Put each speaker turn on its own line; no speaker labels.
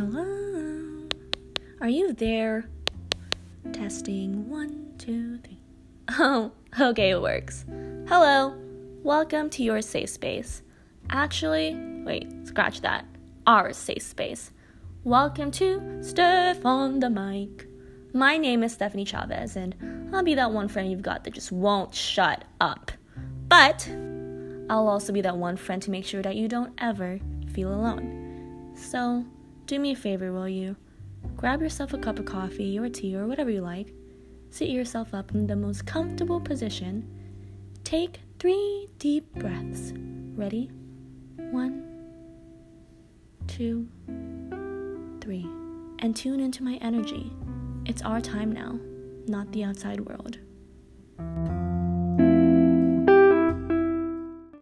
Hello? Are you there? Testing one, two, three. Oh, okay, it works. Hello, welcome to your safe space. Actually, wait, scratch that. Our safe space. Welcome to Steph on the mic. My name is Stephanie Chavez, and I'll be that one friend you've got that just won't shut up. But I'll also be that one friend to make sure that you don't ever feel alone. So, do me a favor, will you? Grab yourself a cup of coffee or tea or whatever you like. Sit yourself up in the most comfortable position. Take three deep breaths. Ready? One, two, three. And tune into my energy. It's our time now, not the outside world.